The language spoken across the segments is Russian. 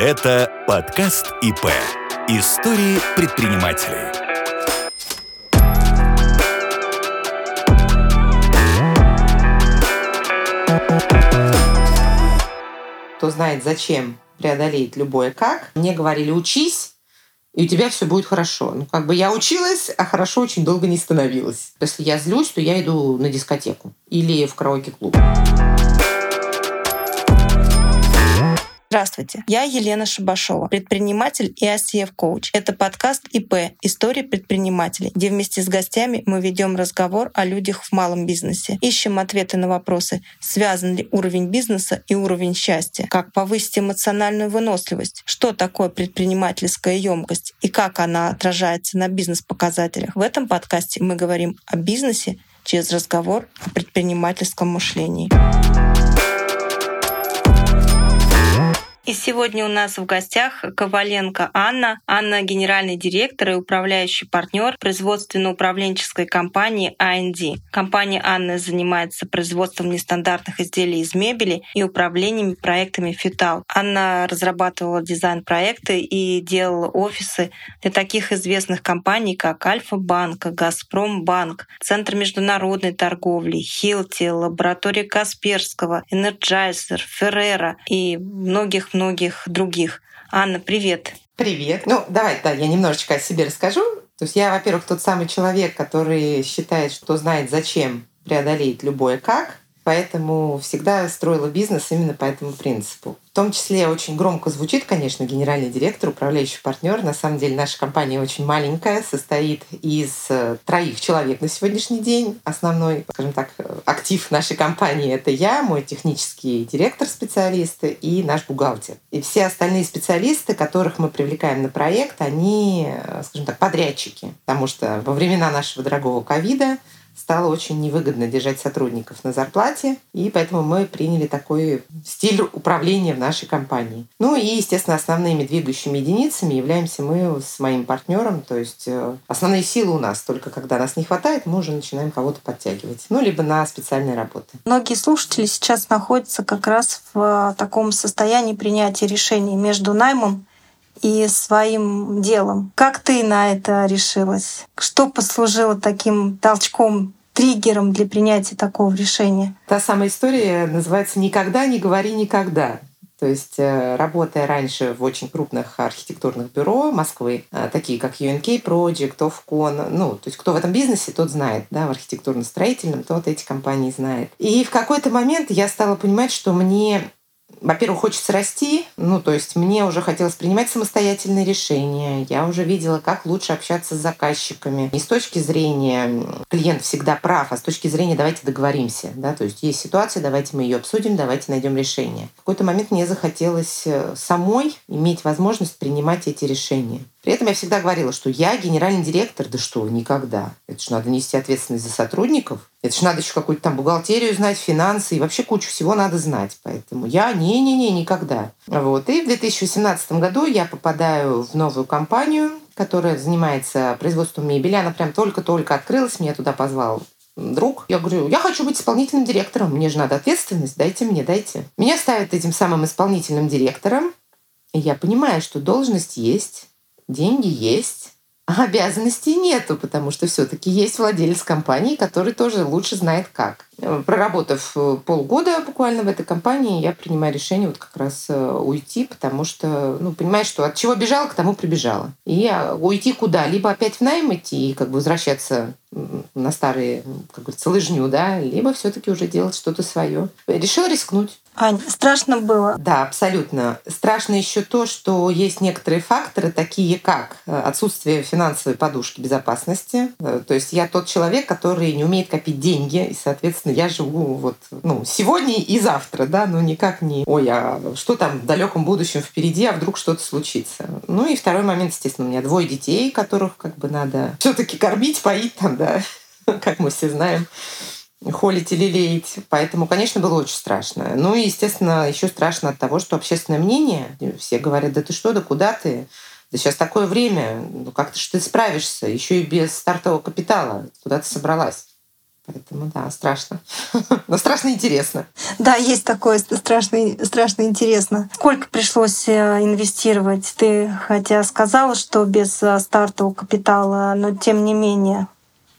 Это подкаст ИП. Истории предпринимателей. Кто знает, зачем преодолеет любое как. Мне говорили, учись, и у тебя все будет хорошо. Ну, как бы я училась, а хорошо очень долго не становилось. Если я злюсь, то я иду на дискотеку или в караоке-клуб. Здравствуйте, я Елена Шабашова, предприниматель и ICF-коуч. Это подкаст ИП «История предпринимателей», где вместе с гостями мы ведем разговор о людях в малом бизнесе. Ищем ответы на вопросы, связан ли уровень бизнеса и уровень счастья, как повысить эмоциональную выносливость, что такое предпринимательская емкость и как она отражается на бизнес-показателях. В этом подкасте мы говорим о бизнесе через разговор о предпринимательском мышлении. И сегодня у нас в гостях Коваленко Анна. Анна — генеральный директор и управляющий партнер производственно-управленческой компании AND. Компания Анны занимается производством нестандартных изделий из мебели и управлением проектами Фитал. Анна разрабатывала дизайн-проекты и делала офисы для таких известных компаний, как Альфа-банк, Газпромбанк, Центр международной торговли, Хилти, лаборатория Касперского, Energizer, Феррера и многих многих других. Анна, привет. Привет. Ну, давай, да, я немножечко о себе расскажу. То есть я, во-первых, тот самый человек, который считает, что знает, зачем преодолеть любое как, поэтому всегда строила бизнес именно по этому принципу. В том числе очень громко звучит, конечно, генеральный директор, управляющий партнер. На самом деле наша компания очень маленькая, состоит из э, троих человек на сегодняшний день. Основной, скажем так, актив нашей компании — это я, мой технический директор, специалисты и наш бухгалтер. И все остальные специалисты, которых мы привлекаем на проект, они, э, скажем так, подрядчики. Потому что во времена нашего дорогого ковида стало очень невыгодно держать сотрудников на зарплате, и поэтому мы приняли такой стиль управления в нашей компании. Ну и, естественно, основными двигающими единицами являемся мы с моим партнером, то есть э, основные силы у нас, только когда нас не хватает, мы уже начинаем кого-то подтягивать, ну либо на специальные работы. Многие слушатели сейчас находятся как раз в таком состоянии принятия решений между наймом и своим делом. Как ты на это решилась? Что послужило таким толчком триггером для принятия такого решения? Та самая история называется «Никогда не говори никогда». То есть, э, работая раньше в очень крупных архитектурных бюро Москвы, э, такие как UNK Project, Ofcon, ну, то есть кто в этом бизнесе, тот знает, да, в архитектурно-строительном, тот эти компании знает. И в какой-то момент я стала понимать, что мне во-первых, хочется расти, ну, то есть мне уже хотелось принимать самостоятельные решения, я уже видела, как лучше общаться с заказчиками. Не с точки зрения клиент всегда прав, а с точки зрения давайте договоримся, да, то есть есть ситуация, давайте мы ее обсудим, давайте найдем решение. В какой-то момент мне захотелось э, самой иметь возможность принимать эти решения. При этом я всегда говорила, что я генеральный директор, да что, никогда. Это же надо нести ответственность за сотрудников. Это же надо еще какую-то там бухгалтерию знать, финансы и вообще кучу всего надо знать. Поэтому я не-не-не, никогда. Вот. И в 2018 году я попадаю в новую компанию, которая занимается производством мебели. Она прям только-только открылась, меня туда позвал друг. Я говорю, я хочу быть исполнительным директором, мне же надо ответственность, дайте мне, дайте. Меня ставят этим самым исполнительным директором, и я понимаю, что должность есть, деньги есть, а обязанностей нету, потому что все-таки есть владелец компании, который тоже лучше знает как. Проработав э, полгода буквально в этой компании, я принимаю решение вот как раз э, уйти, потому что, ну, понимаешь, что от чего бежала, к тому прибежала. И уйти куда? Либо опять в найм идти и как бы возвращаться на старые, как говорится, лыжню, да, либо все-таки уже делать что-то свое. Решила рискнуть. Ань, страшно было? Да, абсолютно. Страшно еще то, что есть некоторые факторы, такие как э, отсутствие финансовой подушки безопасности. Э, то есть я тот человек, который не умеет копить деньги, и, соответственно, я живу вот ну, сегодня и завтра, да, но никак не «Ой, а что там в далеком будущем впереди, а вдруг что-то случится?» Ну и второй момент, естественно, у меня двое детей, которых как бы надо все таки кормить, поить там, да, как мы все знаем холить или леять. Поэтому, конечно, было очень страшно. Ну и, естественно, еще страшно от того, что общественное мнение, все говорят, да ты что, да куда ты? Да сейчас такое время, ну как ты же ты справишься, еще и без стартового капитала, куда ты собралась? Поэтому да, страшно. Но страшно интересно. Да, есть такое страшно, страшно интересно. Сколько пришлось э, инвестировать? Ты хотя сказала, что без э, стартового капитала, но тем не менее.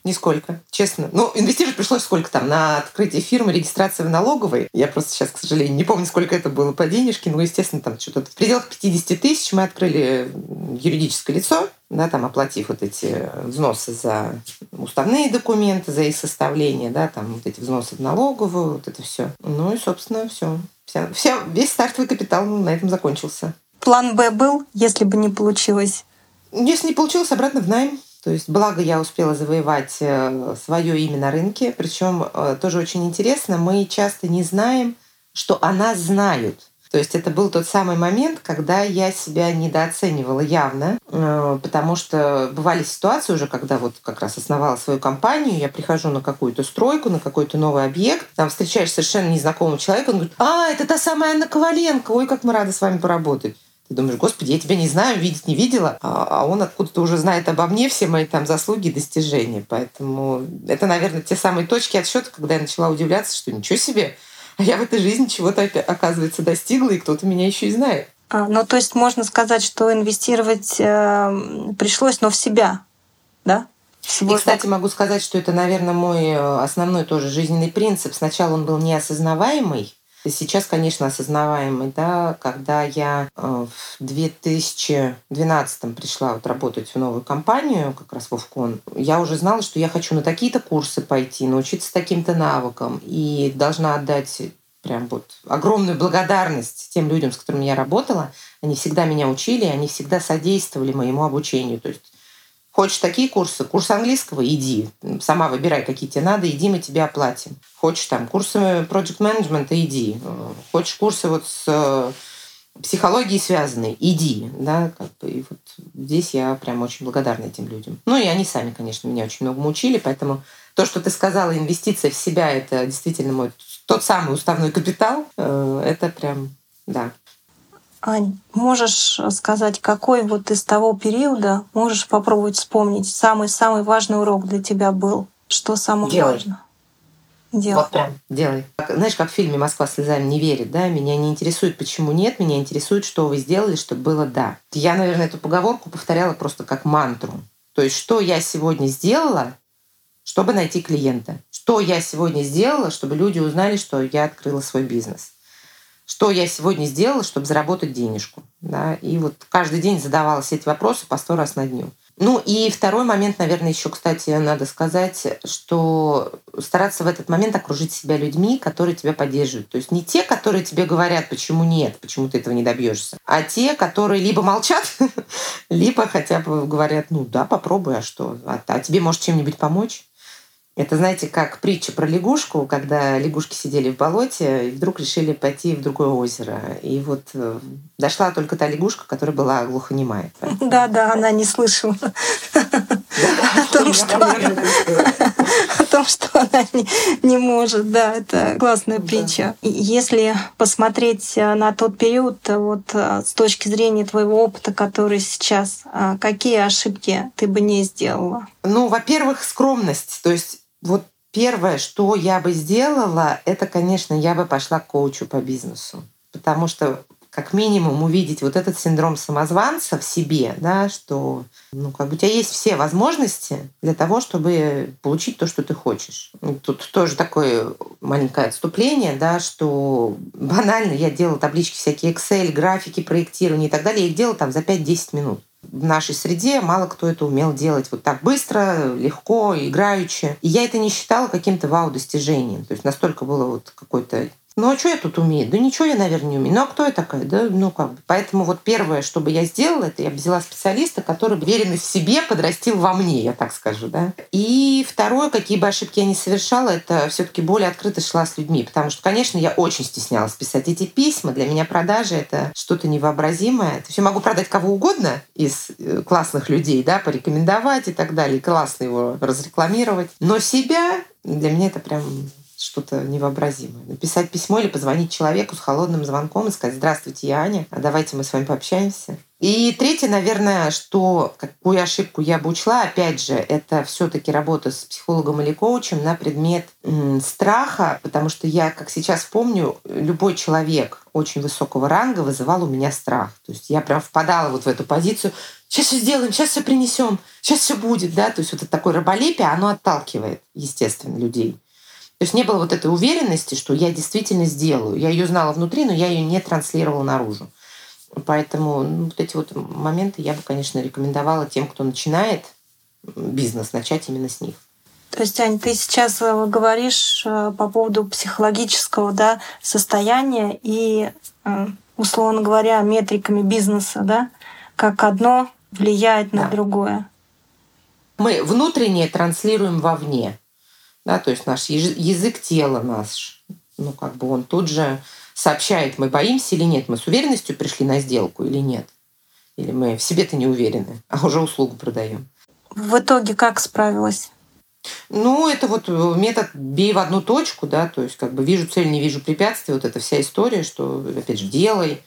Нисколько, честно. Ну, инвестировать пришлось сколько там на открытие фирмы, регистрация в налоговой. Я просто сейчас, к сожалению, не помню, сколько это было по денежке, но, естественно, там что-то в пределах 50 тысяч мы открыли юридическое лицо, да, там оплатив вот эти взносы за уставные документы, за их составление, да, там вот эти взносы в налоговую, вот это все. Ну и, собственно, все. Вся, вся, весь стартовый капитал на этом закончился. План Б был, если бы не получилось? Если не получилось, обратно в найм. То есть, благо я успела завоевать э, свое имя на рынке. Причем э, тоже очень интересно, мы часто не знаем, что о нас знают. То есть это был тот самый момент, когда я себя недооценивала явно, э, потому что бывали ситуации уже, когда вот как раз основала свою компанию, я прихожу на какую-то стройку, на какой-то новый объект, там встречаешь совершенно незнакомого человека, он говорит, а, это та самая Анна Коваленко, ой, как мы рады с вами поработать. Ты думаешь, господи, я тебя не знаю, видеть не видела, а, а он откуда-то уже знает обо мне все мои там заслуги и достижения. Поэтому это, наверное, те самые точки отсчета, когда я начала удивляться, что ничего себе, а я в этой жизни чего-то, оказывается, достигла, и кто-то меня еще и знает. А, ну, то есть можно сказать, что инвестировать э, пришлось, но в себя, да? И, кстати, могу сказать, что это, наверное, мой э, основной тоже жизненный принцип. Сначала он был неосознаваемый, Сейчас, конечно, осознаваемый, да, когда я э, в 2012 пришла вот работать в новую компанию, как раз в Овкон, я уже знала, что я хочу на такие-то курсы пойти, научиться таким-то навыкам, и должна отдать прям вот огромную благодарность тем людям, с которыми я работала. Они всегда меня учили, они всегда содействовали моему обучению. То есть Хочешь такие курсы? Курс английского? Иди. Сама выбирай, какие тебе надо, иди, мы тебе оплатим. Хочешь там курсы project management? Иди. Хочешь курсы вот с э, психологией связанные? Иди. Да, как бы, и вот здесь я прям очень благодарна этим людям. Ну и они сами, конечно, меня очень многому учили, поэтому то, что ты сказала, инвестиция в себя, это действительно мой тот самый уставной капитал. Э, это прям, да, Ань, можешь сказать, какой вот из того периода можешь попробовать вспомнить самый-самый важный урок для тебя был? Что самое Делай. важное? Делай. Вот прям делай. Знаешь, как в фильме «Москва слезами не верит», да? Меня не интересует, почему нет, меня интересует, что вы сделали, чтобы было «да». Я, наверное, эту поговорку повторяла просто как мантру. То есть, что я сегодня сделала, чтобы найти клиента? Что я сегодня сделала, чтобы люди узнали, что я открыла свой бизнес? Что я сегодня сделала, чтобы заработать денежку. Да? И вот каждый день задавалась эти вопросы по сто раз на дню. Ну и второй момент, наверное, еще, кстати, надо сказать, что стараться в этот момент окружить себя людьми, которые тебя поддерживают. То есть не те, которые тебе говорят, почему нет, почему ты этого не добьешься, а те, которые либо молчат, либо хотя бы говорят, ну да, попробуй, а что? А, а тебе может чем-нибудь помочь? Это, знаете, как притча про лягушку, когда лягушки сидели в болоте и вдруг решили пойти в другое озеро. И вот э, дошла только та лягушка, которая была глухонемая. Да, да, она не слышала о том, что она не может. Да, это классная притча. Если посмотреть э, на тот период, э, вот с точки зрения твоего опыта, который сейчас, какие ошибки ты бы не сделала? Ну, во-первых, скромность. То есть вот первое, что я бы сделала, это, конечно, я бы пошла к коучу по бизнесу. Потому что как минимум увидеть вот этот синдром самозванца в себе, да, что ну, как бы у тебя есть все возможности для того, чтобы получить то, что ты хочешь. Тут тоже такое маленькое отступление, да, что банально я делала таблички всякие Excel, графики, проектирование и так далее. Я их делала там за 5-10 минут в нашей среде мало кто это умел делать вот так быстро, легко, играючи. И я это не считала каким-то вау-достижением. То есть настолько было вот какой-то ну а что я тут умею? Да ничего я, наверное, не умею. Ну а кто я такая? Да, ну как бы. Поэтому вот первое, что бы я сделала, это я взяла специалиста, который уверенность в себе подрастил во мне, я так скажу, да. И второе, какие бы ошибки я не совершала, это все таки более открыто шла с людьми. Потому что, конечно, я очень стеснялась писать эти письма. Для меня продажи — это что-то невообразимое. То есть я могу продать кого угодно из э, классных людей, да, порекомендовать и так далее, классно его разрекламировать. Но себя для меня это прям что-то невообразимое. Написать письмо или позвонить человеку с холодным звонком и сказать «Здравствуйте, я Аня, а давайте мы с вами пообщаемся». И третье, наверное, что какую ошибку я бы учла, опять же, это все-таки работа с психологом или коучем на предмет страха, потому что я, как сейчас помню, любой человек очень высокого ранга вызывал у меня страх. То есть я прям впадала вот в эту позицию, сейчас все сделаем, сейчас все принесем, сейчас все будет, да, то есть вот это такое раболепие, оно отталкивает, естественно, людей. То есть не было вот этой уверенности, что я действительно сделаю. Я ее знала внутри, но я ее не транслировала наружу. Поэтому ну, вот эти вот моменты я бы, конечно, рекомендовала тем, кто начинает бизнес, начать именно с них. То есть, Ань, ты сейчас э, говоришь э, по поводу психологического да, состояния и, условно говоря, метриками бизнеса, да, как одно влияет на да. другое. Мы внутреннее транслируем вовне. Да, то есть наш язык тела наш, ну, как бы он тут же сообщает, мы боимся или нет, мы с уверенностью пришли на сделку или нет. Или мы в себе-то не уверены, а уже услугу продаем. В итоге как справилась? Ну, это вот метод «бей в одну точку», да, то есть как бы вижу цель, не вижу препятствий, вот эта вся история, что, опять же, делай,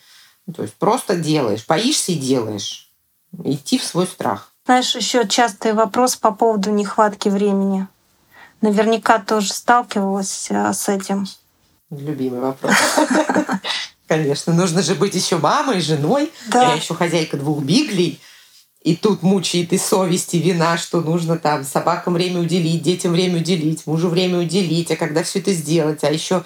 то есть просто делаешь, боишься и делаешь, идти в свой страх. Знаешь, еще частый вопрос по поводу нехватки времени. Наверняка тоже сталкивалась а, с этим. Любимый вопрос. Конечно, нужно же быть еще мамой, женой. Да. Я еще хозяйка двух биглей. И тут мучает и совесть, и вина, что нужно там собакам время уделить, детям время уделить, мужу время уделить, а когда все это сделать, а еще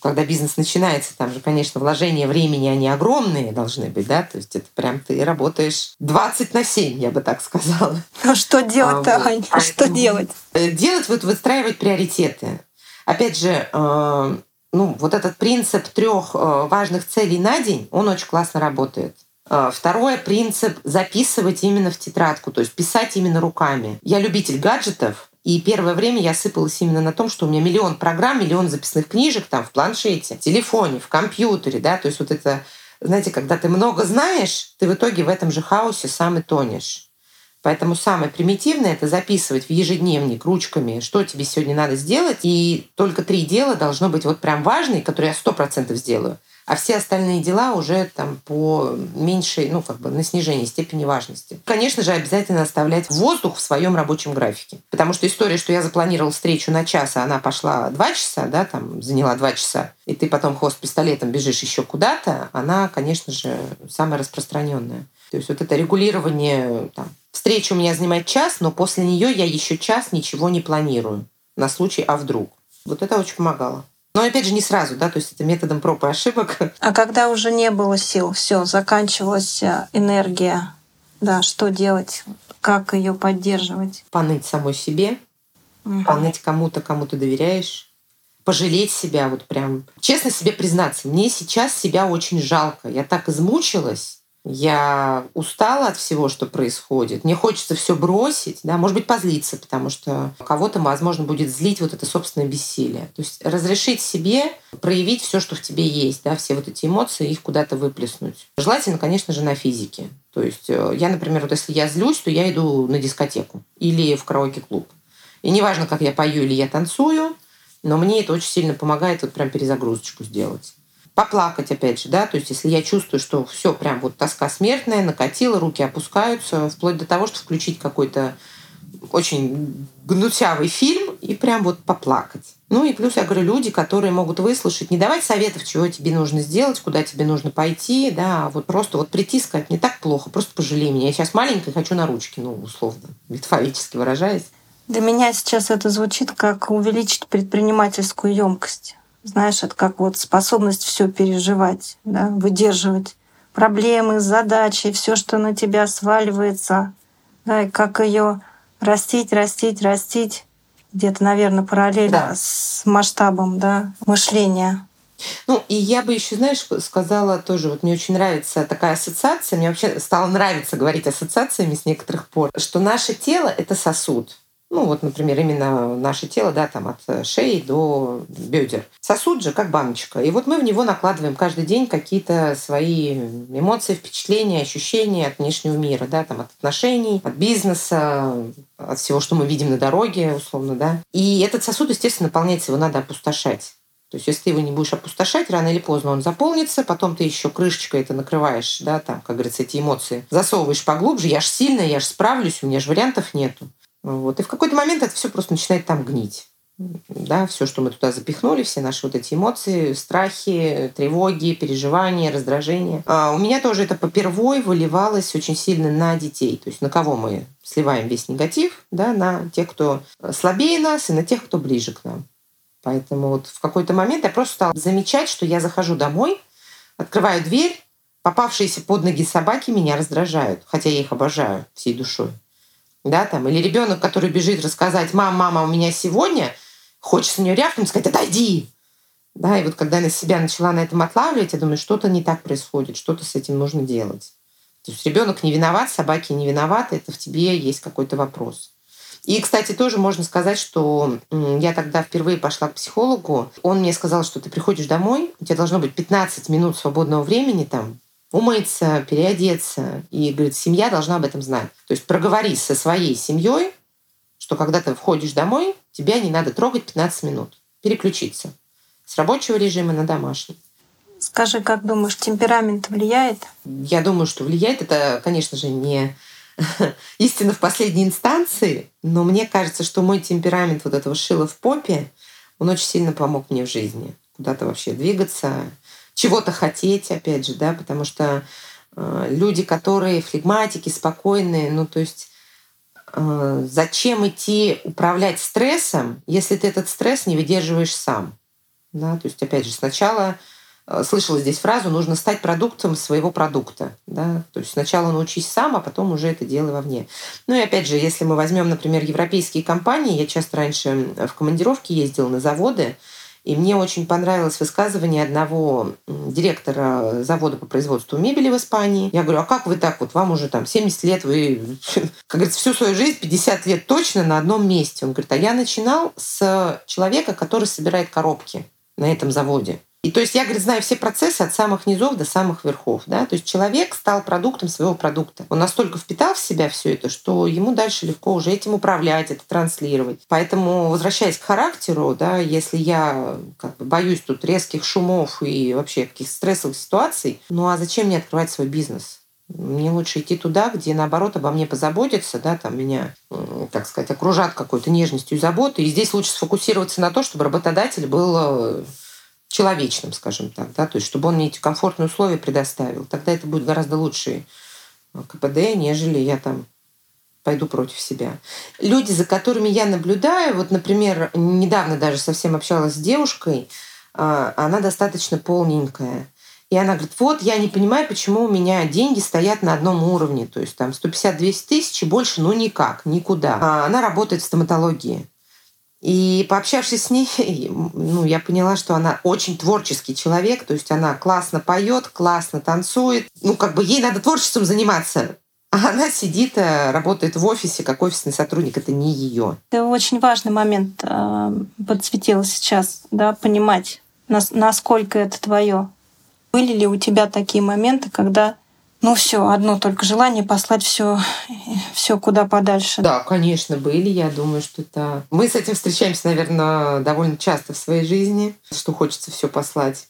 когда бизнес начинается, там же, конечно, вложения времени, они огромные должны быть, да, то есть это прям ты работаешь 20 на 7, я бы так сказала. А что делать-то, а, вот. Ань? А что делать? Э, делать, вот выстраивать приоритеты. Опять же, э, ну, вот этот принцип трех э, важных целей на день, он очень классно работает. Второе принцип записывать именно в тетрадку, то есть писать именно руками. Я любитель гаджетов, и первое время я сыпалась именно на том, что у меня миллион программ, миллион записных книжек там в планшете, в телефоне, в компьютере, да, то есть вот это, знаете, когда ты много знаешь, ты в итоге в этом же хаосе сам и тонешь. Поэтому самое примитивное — это записывать в ежедневник ручками, что тебе сегодня надо сделать. И только три дела должно быть вот прям важные, которые я сто процентов сделаю. А все остальные дела уже там по меньшей, ну, как бы на снижение степени важности. Конечно же, обязательно оставлять воздух в своем рабочем графике. Потому что история, что я запланировал встречу на час, а она пошла два часа, да, там заняла два часа, и ты потом хвост пистолетом бежишь еще куда-то, она, конечно же, самая распространенная. То есть вот это регулирование там, Встреча у меня занимает час, но после нее я еще час ничего не планирую на случай «а вдруг?». Вот это очень помогало. Но опять же не сразу, да, то есть это методом проб и ошибок. А когда уже не было сил, все, заканчивалась э, энергия, да, что делать, как ее поддерживать? Поныть самой себе, угу. поныть кому-то, кому ты доверяешь, пожалеть себя, вот прям честно себе признаться, мне сейчас себя очень жалко, я так измучилась, я устала от всего, что происходит. Мне хочется все бросить, да, может быть, позлиться, потому что кого-то, возможно, будет злить вот это собственное бессилие. То есть разрешить себе проявить все, что в тебе есть, да, все вот эти эмоции, их куда-то выплеснуть. Желательно, конечно же, на физике. То есть э, я, например, вот если я злюсь, то я иду на дискотеку или в караоке-клуб. И неважно, как я пою или я танцую, но мне это очень сильно помогает вот прям перезагрузочку сделать поплакать, опять же, да, то есть если я чувствую, что все прям вот тоска смертная, накатила, руки опускаются, вплоть до того, что включить какой-то очень гнусявый фильм и прям вот поплакать. Ну и плюс, я говорю, люди, которые могут выслушать, не давать советов, чего тебе нужно сделать, куда тебе нужно пойти, да, а вот просто вот прийти сказать, не так плохо, просто пожалей меня. Я сейчас маленькая, хочу на ручки, ну, условно, метафорически выражаясь. Для меня сейчас это звучит как увеличить предпринимательскую емкость. Знаешь, это как вот способность все переживать, да, выдерживать проблемы, задачи, все, что на тебя сваливается, да, и как ее растить, растить, растить, где-то, наверное, параллельно да. с масштабом да, мышления. Ну, и я бы еще, знаешь, сказала тоже, вот мне очень нравится такая ассоциация, мне вообще стало нравиться говорить ассоциациями с некоторых пор, что наше тело — это сосуд. Ну вот, например, именно наше тело, да, там от э, шеи до бедер. Сосуд же как баночка. И вот мы в него накладываем каждый день какие-то свои эмоции, впечатления, ощущения от внешнего мира, да, там от отношений, от бизнеса, от всего, что мы видим на дороге, условно, да. И этот сосуд, естественно, наполняется, его надо опустошать. То есть, если ты его не будешь опустошать, рано или поздно он заполнится, потом ты еще крышечкой это накрываешь, да, там, как говорится, эти эмоции, засовываешь поглубже, я ж сильная, я ж справлюсь, у меня же вариантов нету. Вот. И в какой-то момент это все просто начинает там гнить. Да, все, что мы туда запихнули, все наши вот эти эмоции, страхи, тревоги, переживания, раздражения. А у меня тоже это попервой выливалось очень сильно на детей. То есть на кого мы сливаем весь негатив, да, на тех, кто слабее нас, и на тех, кто ближе к нам. Поэтому вот в какой-то момент я просто стала замечать, что я захожу домой, открываю дверь, попавшиеся под ноги собаки меня раздражают, хотя я их обожаю всей душой. Да, там, или ребенок, который бежит рассказать, мам, мама, у меня сегодня, хочется на нее рявкнуть, сказать, отойди. Да, и вот когда я на себя начала на этом отлавливать, я думаю, что-то не так происходит, что-то с этим нужно делать. То есть ребенок не виноват, собаки не виноваты, это в тебе есть какой-то вопрос. И, кстати, тоже можно сказать, что я тогда впервые пошла к психологу. Он мне сказал, что ты приходишь домой, у тебя должно быть 15 минут свободного времени там, умыться, переодеться. И, говорит, семья должна об этом знать. То есть проговори со своей семьей, что когда ты входишь домой, тебя не надо трогать 15 минут. Переключиться с рабочего режима на домашний. Скажи, как думаешь, темперамент влияет? Я думаю, что влияет. Это, конечно же, не истина в последней инстанции, но мне кажется, что мой темперамент вот этого шила в попе, он очень сильно помог мне в жизни. Куда-то вообще двигаться, чего-то хотеть, опять же, да, потому что э, люди, которые флегматики, спокойные, ну, то есть э, зачем идти управлять стрессом, если ты этот стресс не выдерживаешь сам? Да, то есть, опять же, сначала Э, слышала здесь фразу «нужно стать продуктом своего продукта». Да? То есть сначала научись сам, а потом уже это делай вовне. Ну и опять же, если мы возьмем, например, европейские компании, я часто раньше в командировке ездила на заводы, и мне очень понравилось высказывание одного директора завода по производству мебели в Испании. Я говорю, а как вы так вот, вам уже там 70 лет, вы, как говорится, всю свою жизнь, 50 лет точно на одном месте. Он говорит, а я начинал с человека, который собирает коробки на этом заводе. И то есть я, говорит, знаю все процессы от самых низов до самых верхов. Да? То есть человек стал продуктом своего продукта. Он настолько впитал в себя все это, что ему дальше легко уже этим управлять, это транслировать. Поэтому, возвращаясь к характеру, да, если я как бы, боюсь тут резких шумов и вообще каких-то стрессовых ситуаций, ну а зачем мне открывать свой бизнес? Мне лучше идти туда, где, наоборот, обо мне позаботятся, да, там меня, так сказать, окружат какой-то нежностью и заботой. И здесь лучше сфокусироваться на то, чтобы работодатель был э, человечным, скажем так, да, то есть чтобы он мне эти комфортные условия предоставил. Тогда это будет гораздо лучше э, КПД, нежели я там пойду против себя. Люди, за которыми я наблюдаю, вот, например, недавно даже совсем общалась с девушкой, а, она достаточно полненькая. И она говорит, вот я не понимаю, почему у меня деньги стоят на одном уровне. То есть там 150-200 тысяч и больше, ну никак, никуда. А она работает в стоматологии. И пообщавшись с ней, ну, я поняла, что она очень творческий человек, то есть она классно поет, классно танцует. Ну, как бы ей надо творчеством заниматься. А она сидит, э, работает в офисе, как офисный сотрудник, это не ее. Это очень важный момент э, подсветила сейчас, да, понимать, насколько это твое. Были ли у тебя такие моменты, когда ну все, одно только желание послать все, все куда подальше. Да, конечно, были. Я думаю, что это... Мы с этим встречаемся, наверное, довольно часто в своей жизни, что хочется все послать.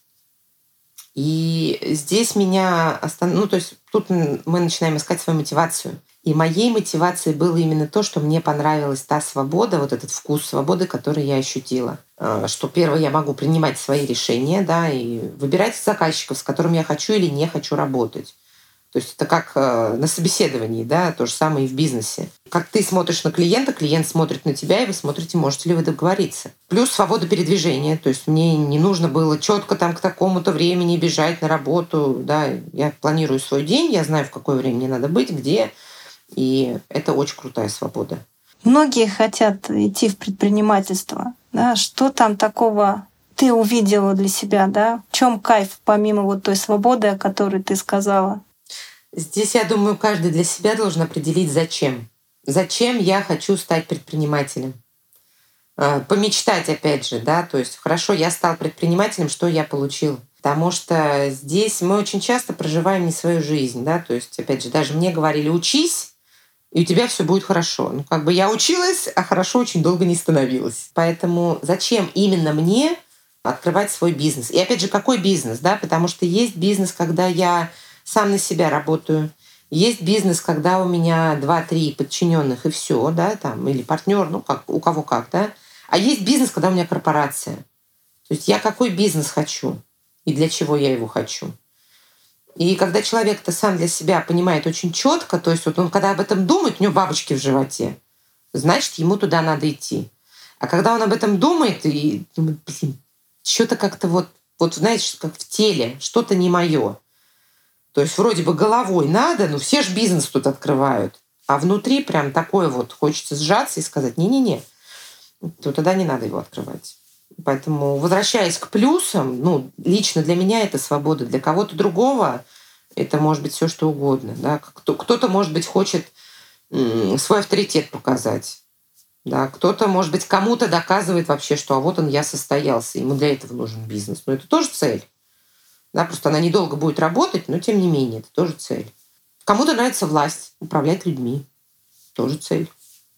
И здесь меня остан... Ну, то есть тут мы начинаем искать свою мотивацию. И моей мотивацией было именно то, что мне понравилась та свобода, вот этот вкус свободы, который я ощутила. А, что первое, я могу принимать свои решения, да, и выбирать заказчиков, с которыми я хочу или не хочу работать. То есть это как э, на собеседовании, да, то же самое и в бизнесе. Как ты смотришь на клиента, клиент смотрит на тебя, и вы смотрите, можете ли вы договориться. Плюс свобода передвижения, то есть мне не нужно было четко там к такому-то времени бежать на работу, да, я планирую свой день, я знаю, в какое время мне надо быть, где, и это очень крутая свобода. Многие хотят идти в предпринимательство, да, что там такого ты увидела для себя, да? В чем кайф, помимо вот той свободы, о которой ты сказала? Здесь, я думаю, каждый для себя должен определить, зачем. Зачем я хочу стать предпринимателем? А, помечтать, опять же, да, то есть, хорошо, я стал предпринимателем, что я получил? Потому что здесь мы очень часто проживаем не свою жизнь, да, то есть, опять же, даже мне говорили, учись, и у тебя все будет хорошо. Ну, как бы я училась, а хорошо очень долго не становилось. Поэтому зачем именно мне открывать свой бизнес. И опять же, какой бизнес, да? Потому что есть бизнес, когда я сам на себя работаю. Есть бизнес, когда у меня 2-3 подчиненных и все, да, там, или партнер, ну, как, у кого как, да. А есть бизнес, когда у меня корпорация. То есть я какой бизнес хочу и для чего я его хочу. И когда человек это сам для себя понимает очень четко, то есть вот он когда об этом думает, у него бабочки в животе, значит, ему туда надо идти. А когда он об этом думает и думает, блин, что-то как-то вот, вот знаете, как в теле, что-то не мое. То есть вроде бы головой надо, но все же бизнес тут открывают. А внутри прям такое вот хочется сжаться и сказать, не-не-не, то тогда не надо его открывать. Поэтому, возвращаясь к плюсам, ну, лично для меня это свобода, для кого-то другого это может быть все что угодно. Да? Кто-то, может быть, хочет свой авторитет показать. Да, кто-то, может быть, кому-то доказывает вообще, что а вот он, я состоялся, ему для этого нужен бизнес. Но это тоже цель. Да, просто она недолго будет работать, но тем не менее, это тоже цель. Кому-то нравится власть, управлять людьми. Тоже цель.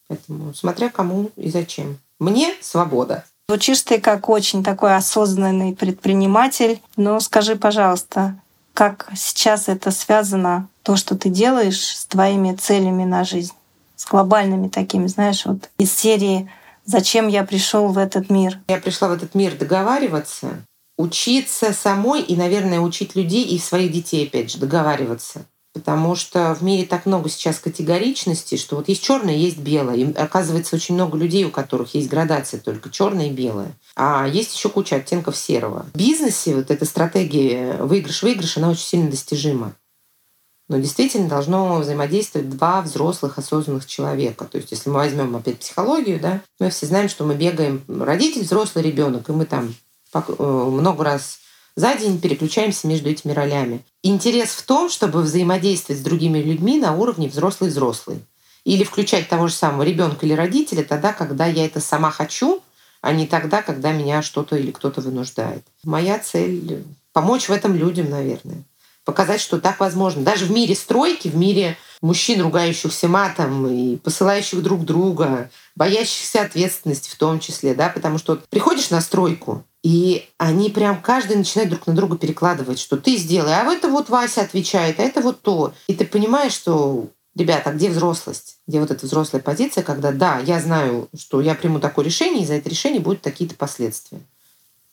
Поэтому смотря кому и зачем. Мне свобода. Звучишь ты как очень такой осознанный предприниматель. Но скажи, пожалуйста, как сейчас это связано, то, что ты делаешь, с твоими целями на жизнь? С глобальными такими, знаешь, вот из серии «Зачем я пришел в этот мир?» Я пришла в этот мир договариваться, учиться самой и, наверное, учить людей и своих детей, опять же, договариваться. Потому что в мире так много сейчас категоричности, что вот есть черное, есть белое. И оказывается, очень много людей, у которых есть градация только черное и белое. А есть еще куча оттенков серого. В бизнесе вот эта стратегия выигрыш-выигрыш, она очень сильно достижима. Но действительно должно взаимодействовать два взрослых осознанных человека. То есть, если мы возьмем опять психологию, да, мы все знаем, что мы бегаем родитель, взрослый ребенок, и мы там много раз за день переключаемся между этими ролями. Интерес в том, чтобы взаимодействовать с другими людьми на уровне взрослый-взрослый. Или включать того же самого ребенка или родителя тогда, когда я это сама хочу, а не тогда, когда меня что-то или кто-то вынуждает. Моя цель — помочь в этом людям, наверное. Показать, что так возможно. Даже в мире стройки, в мире мужчин, ругающихся матом и посылающих друг друга, боящихся ответственности в том числе, да, потому что приходишь на стройку, и они прям каждый начинает друг на друга перекладывать, что ты сделай, а это вот Вася отвечает, а это вот то. И ты понимаешь, что ребята, а где взрослость? Где вот эта взрослая позиция, когда да, я знаю, что я приму такое решение, и за это решение будут такие-то последствия.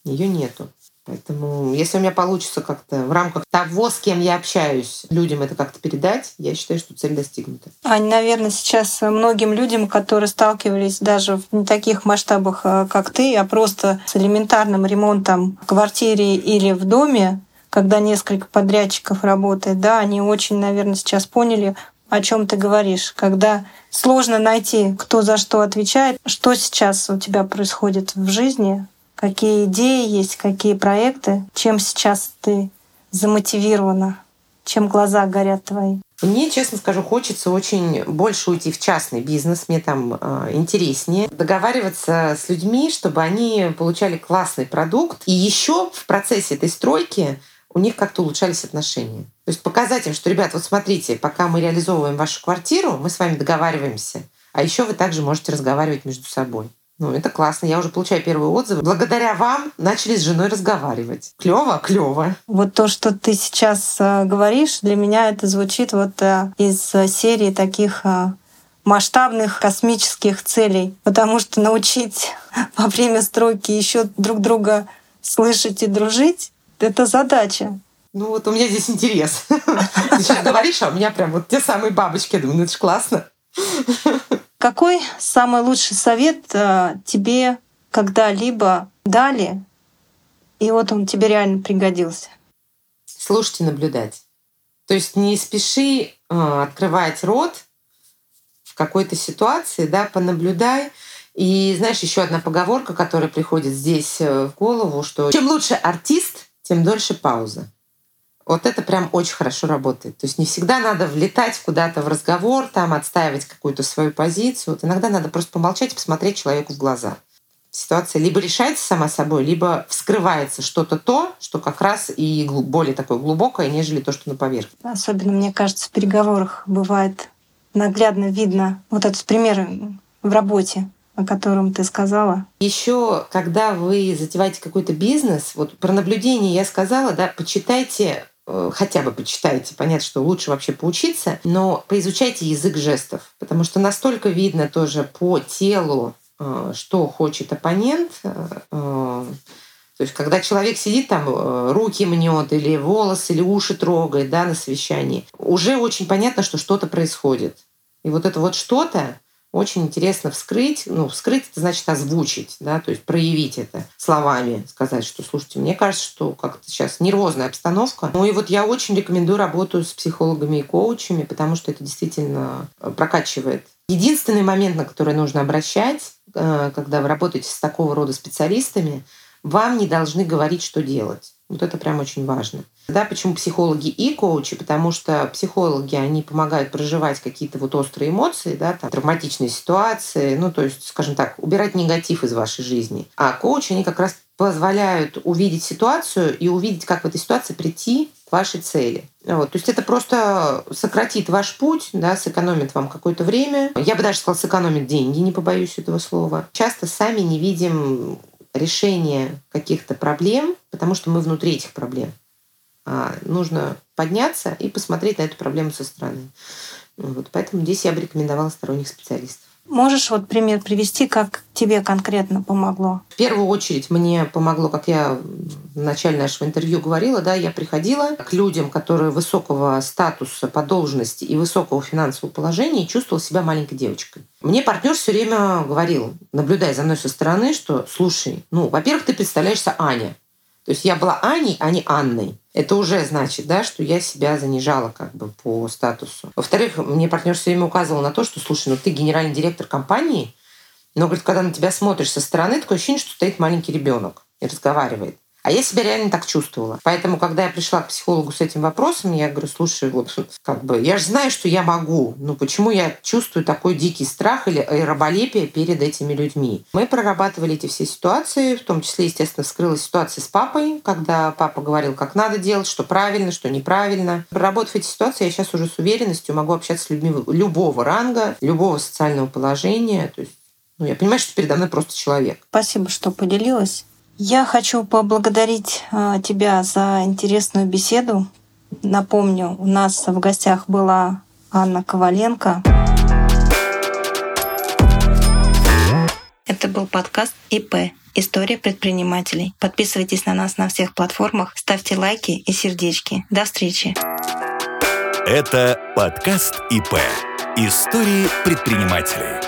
Ее нету. Поэтому, если у меня получится как-то в рамках того, с кем я общаюсь, людям это как-то передать, я считаю, что цель достигнута. Ань, наверное, сейчас многим людям, которые сталкивались даже в не таких масштабах, э, как ты, а просто с элементарным ремонтом в квартире или в доме, когда несколько подрядчиков работает, да, они очень, наверное, сейчас поняли, о чем ты говоришь, когда сложно найти, кто за что отвечает, что сейчас у тебя происходит в жизни, какие идеи есть, какие проекты, чем сейчас ты замотивирована, чем глаза горят твои? Мне, честно скажу, хочется очень больше уйти в частный бизнес, мне там э, интереснее. Договариваться с людьми, чтобы они получали классный продукт. И еще в процессе этой стройки у них как-то улучшались отношения. То есть показать им, что, ребят, вот смотрите, пока мы реализовываем вашу квартиру, мы с вами договариваемся. А еще вы также можете разговаривать между собой. Ну, это классно. Я уже получаю первые отзывы. Благодаря вам начали с женой разговаривать. Клево, клево. Вот то, что ты сейчас э, говоришь, для меня это звучит вот э, из э, серии таких масштабных космических целей. Потому что научить во время стройки еще друг друга слышать и дружить — это задача. Ну вот у меня здесь интерес. Ты сейчас говоришь, а у меня прям вот те самые бабочки. Я думаю, ну это же классно. Какой самый лучший совет э, тебе когда-либо дали, и вот он тебе реально пригодился? Слушать и наблюдать. То есть не спеши э, открывать рот в какой-то ситуации, да, понаблюдай. И знаешь, еще одна поговорка, которая приходит здесь э, в голову, что чем лучше артист, тем дольше пауза. Вот это прям очень хорошо работает. То есть не всегда надо влетать куда-то в разговор, там, отстаивать какую-то свою позицию. Вот иногда надо просто помолчать и посмотреть человеку в глаза. Ситуация либо решается сама собой, либо вскрывается что-то то, что как раз и более такое глубокое, нежели то, что на поверхности. Особенно, мне кажется, в переговорах бывает наглядно видно вот этот пример в работе. о котором ты сказала? Еще, когда вы затеваете какой-то бизнес, вот про наблюдение я сказала, да, почитайте хотя бы почитайте. Понятно, что лучше вообще поучиться, но поизучайте язык жестов, потому что настолько видно тоже по телу, э, что хочет оппонент. Э, то есть, когда человек сидит там, руки мнет, или волосы, или уши трогает да, на совещании, уже очень понятно, что что-то происходит. И вот это вот что-то, очень интересно вскрыть. Ну, вскрыть это значит озвучить, да, то есть проявить это словами, сказать, что, слушайте, мне кажется, что как-то сейчас нервозная обстановка. Ну и вот я очень рекомендую работу с психологами и коучами, потому что это действительно э, прокачивает. Единственный момент, на который нужно обращать, э, когда вы работаете с такого рода специалистами, вам не должны говорить, что делать. Вот это прям очень важно. Да, почему психологи и коучи? Потому что психологи, они помогают проживать какие-то вот острые эмоции, да, там, травматичные ситуации, ну, то есть, скажем так, убирать негатив из вашей жизни. А коучи, они как раз позволяют увидеть ситуацию и увидеть, как в этой ситуации прийти к вашей цели. Вот. То есть это просто сократит ваш путь, да, сэкономит вам какое-то время. Я бы даже сказала, сэкономит деньги, не побоюсь этого слова. Часто сами не видим решения каких-то проблем, потому что мы внутри этих проблем. А нужно подняться и посмотреть на эту проблему со стороны. Вот, поэтому здесь я бы рекомендовала сторонних специалистов. Можешь вот пример привести, как тебе конкретно помогло? В первую очередь мне помогло, как я в начале нашего интервью говорила, да, я приходила к людям, которые высокого статуса по должности и высокого финансового положения и чувствовала себя маленькой девочкой. Мне партнер все время говорил, наблюдая за мной со стороны, что, слушай, ну, во-первых, ты представляешься Аня. То есть я была Аней, а не Анной. Это уже значит, да, что я себя занижала как бы по статусу. Во-вторых, мне партнер все время указывал на то, что, слушай, ну ты генеральный директор компании, но, говорит, когда на тебя смотришь со стороны, такое ощущение, что стоит маленький ребенок и разговаривает. А я себя реально так чувствовала. Поэтому, когда я пришла к психологу с этим вопросом, я говорю, слушай, вот как бы, я же знаю, что я могу. Ну почему я чувствую такой дикий страх или раболепие перед этими людьми? Мы прорабатывали эти все ситуации, в том числе, естественно, вскрылась ситуация с папой, когда папа говорил, как надо делать, что правильно, что неправильно. Проработав эти ситуации, я сейчас уже с уверенностью могу общаться с людьми любого ранга, любого социального положения. То есть ну, я понимаю, что передо мной просто человек. Спасибо, что поделилась. Я хочу поблагодарить а, тебя за интересную беседу. Напомню, у нас в гостях была Анна Коваленко. Это был подкаст ИП «История предпринимателей». Подписывайтесь на нас на всех платформах, ставьте лайки и сердечки. До встречи. Это подкаст ИП «Истории предпринимателей».